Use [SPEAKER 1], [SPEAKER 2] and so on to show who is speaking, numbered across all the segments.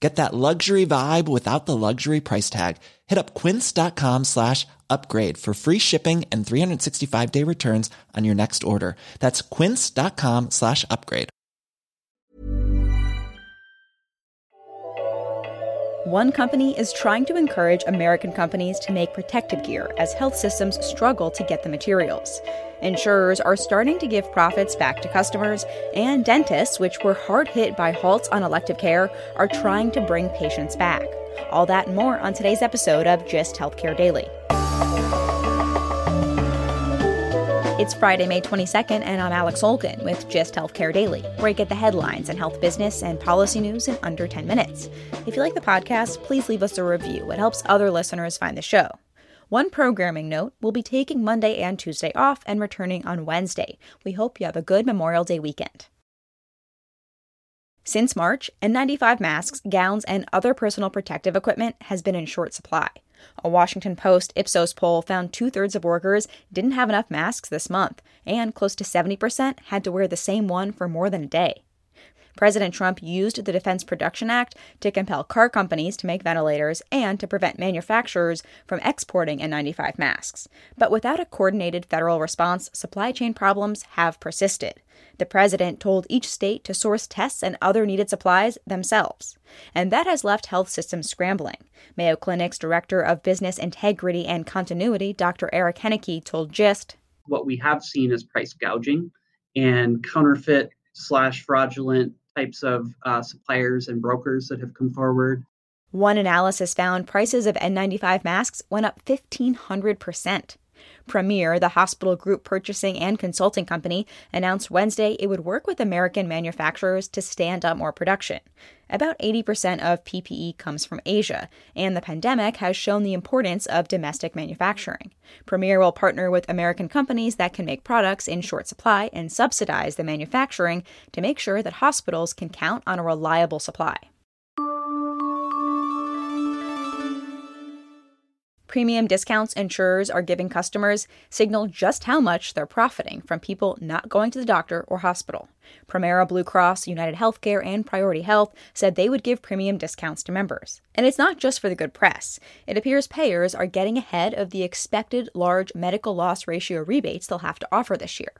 [SPEAKER 1] Get that luxury vibe without the luxury price tag. Hit up quince.com slash upgrade for free shipping and 365 day returns on your next order. That's quince.com slash upgrade.
[SPEAKER 2] One company is trying to encourage American companies to make protective gear as health systems struggle to get the materials. Insurers are starting to give profits back to customers, and dentists, which were hard hit by halts on elective care, are trying to bring patients back. All that and more on today's episode of Gist Healthcare Daily. It's Friday, May 22nd, and I'm Alex Olgin with Gist Healthcare Daily, where I get the headlines and health business and policy news in under 10 minutes. If you like the podcast, please leave us a review. It helps other listeners find the show. One programming note we'll be taking Monday and Tuesday off and returning on Wednesday. We hope you have a good Memorial Day weekend. Since March, N95 masks, gowns, and other personal protective equipment has been in short supply. A Washington Post Ipsos poll found two thirds of workers didn't have enough masks this month, and close to 70% had to wear the same one for more than a day. President Trump used the Defense Production Act to compel car companies to make ventilators and to prevent manufacturers from exporting N95 masks. But without a coordinated federal response, supply chain problems have persisted. The president told each state to source tests and other needed supplies themselves. And that has left health systems scrambling. Mayo Clinic's director of business integrity and continuity, Dr. Eric Henneke, told GIST
[SPEAKER 3] What we have seen is price gouging and counterfeit slash fraudulent types of uh, suppliers and brokers that have come forward.
[SPEAKER 2] One analysis found prices of N95 masks went up 1,500%. Premier, the hospital group purchasing and consulting company, announced Wednesday it would work with American manufacturers to stand up more production. About 80% of PPE comes from Asia, and the pandemic has shown the importance of domestic manufacturing. Premier will partner with American companies that can make products in short supply and subsidize the manufacturing to make sure that hospitals can count on a reliable supply. Premium discounts insurers are giving customers signal just how much they're profiting from people not going to the doctor or hospital. Premera Blue Cross, United Healthcare, and Priority Health said they would give premium discounts to members. And it's not just for the good press. It appears payers are getting ahead of the expected large medical loss ratio rebates they'll have to offer this year.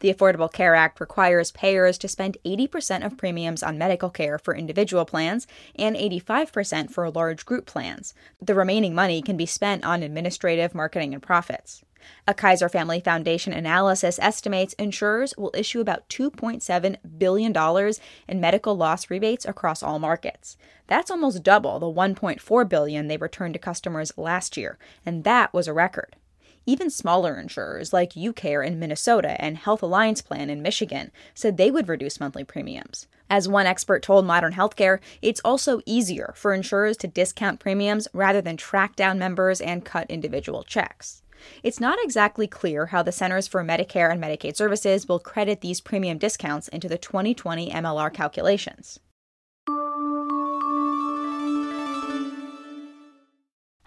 [SPEAKER 2] The Affordable Care Act requires payers to spend 80% of premiums on medical care for individual plans and 85% for large group plans. The remaining money can be spent on administrative, marketing, and profits. A Kaiser Family Foundation analysis estimates insurers will issue about $2.7 billion in medical loss rebates across all markets. That's almost double the 1.4 billion they returned to customers last year, and that was a record. Even smaller insurers like UCare in Minnesota and Health Alliance Plan in Michigan said they would reduce monthly premiums. As one expert told Modern Healthcare, it's also easier for insurers to discount premiums rather than track down members and cut individual checks. It's not exactly clear how the Centers for Medicare and Medicaid Services will credit these premium discounts into the 2020 MLR calculations.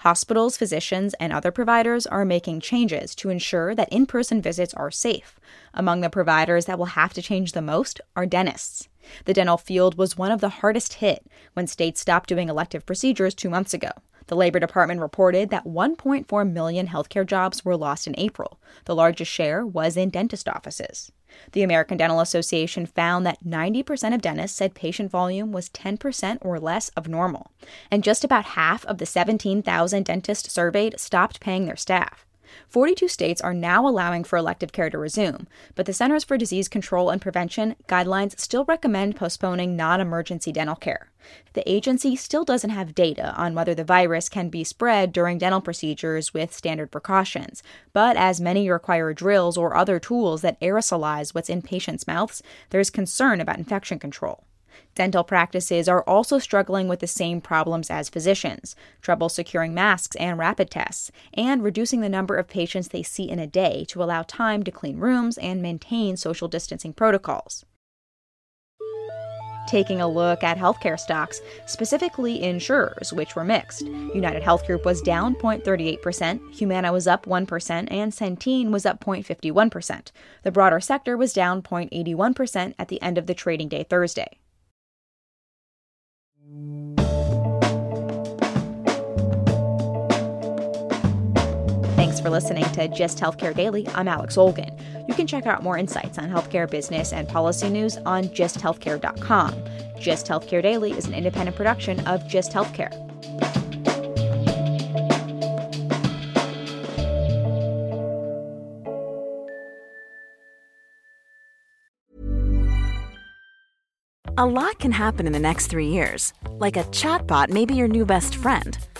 [SPEAKER 2] Hospitals, physicians, and other providers are making changes to ensure that in person visits are safe. Among the providers that will have to change the most are dentists. The dental field was one of the hardest hit when states stopped doing elective procedures two months ago. The Labor Department reported that 1.4 million healthcare jobs were lost in April. The largest share was in dentist offices. The American Dental Association found that 90% of dentists said patient volume was 10% or less of normal, and just about half of the 17,000 dentists surveyed stopped paying their staff. 42 states are now allowing for elective care to resume, but the Centers for Disease Control and Prevention guidelines still recommend postponing non emergency dental care. The agency still doesn't have data on whether the virus can be spread during dental procedures with standard precautions, but as many require drills or other tools that aerosolize what's in patients' mouths, there's concern about infection control. Dental practices are also struggling with the same problems as physicians trouble securing masks and rapid tests, and reducing the number of patients they see in a day to allow time to clean rooms and maintain social distancing protocols. Taking a look at healthcare stocks, specifically insurers, which were mixed. United Health Group was down 0.38%, Humana was up 1%, and Centene was up 0.51%. The broader sector was down 0.81% at the end of the trading day Thursday. Thanks for listening to Gist Healthcare Daily. I'm Alex Olgin. You can check out more insights on healthcare business and policy news on gisthealthcare.com. Gist Healthcare Daily is an independent production of Gist Healthcare.
[SPEAKER 4] A lot can happen in the next three years. Like a chatbot may be your new best friend.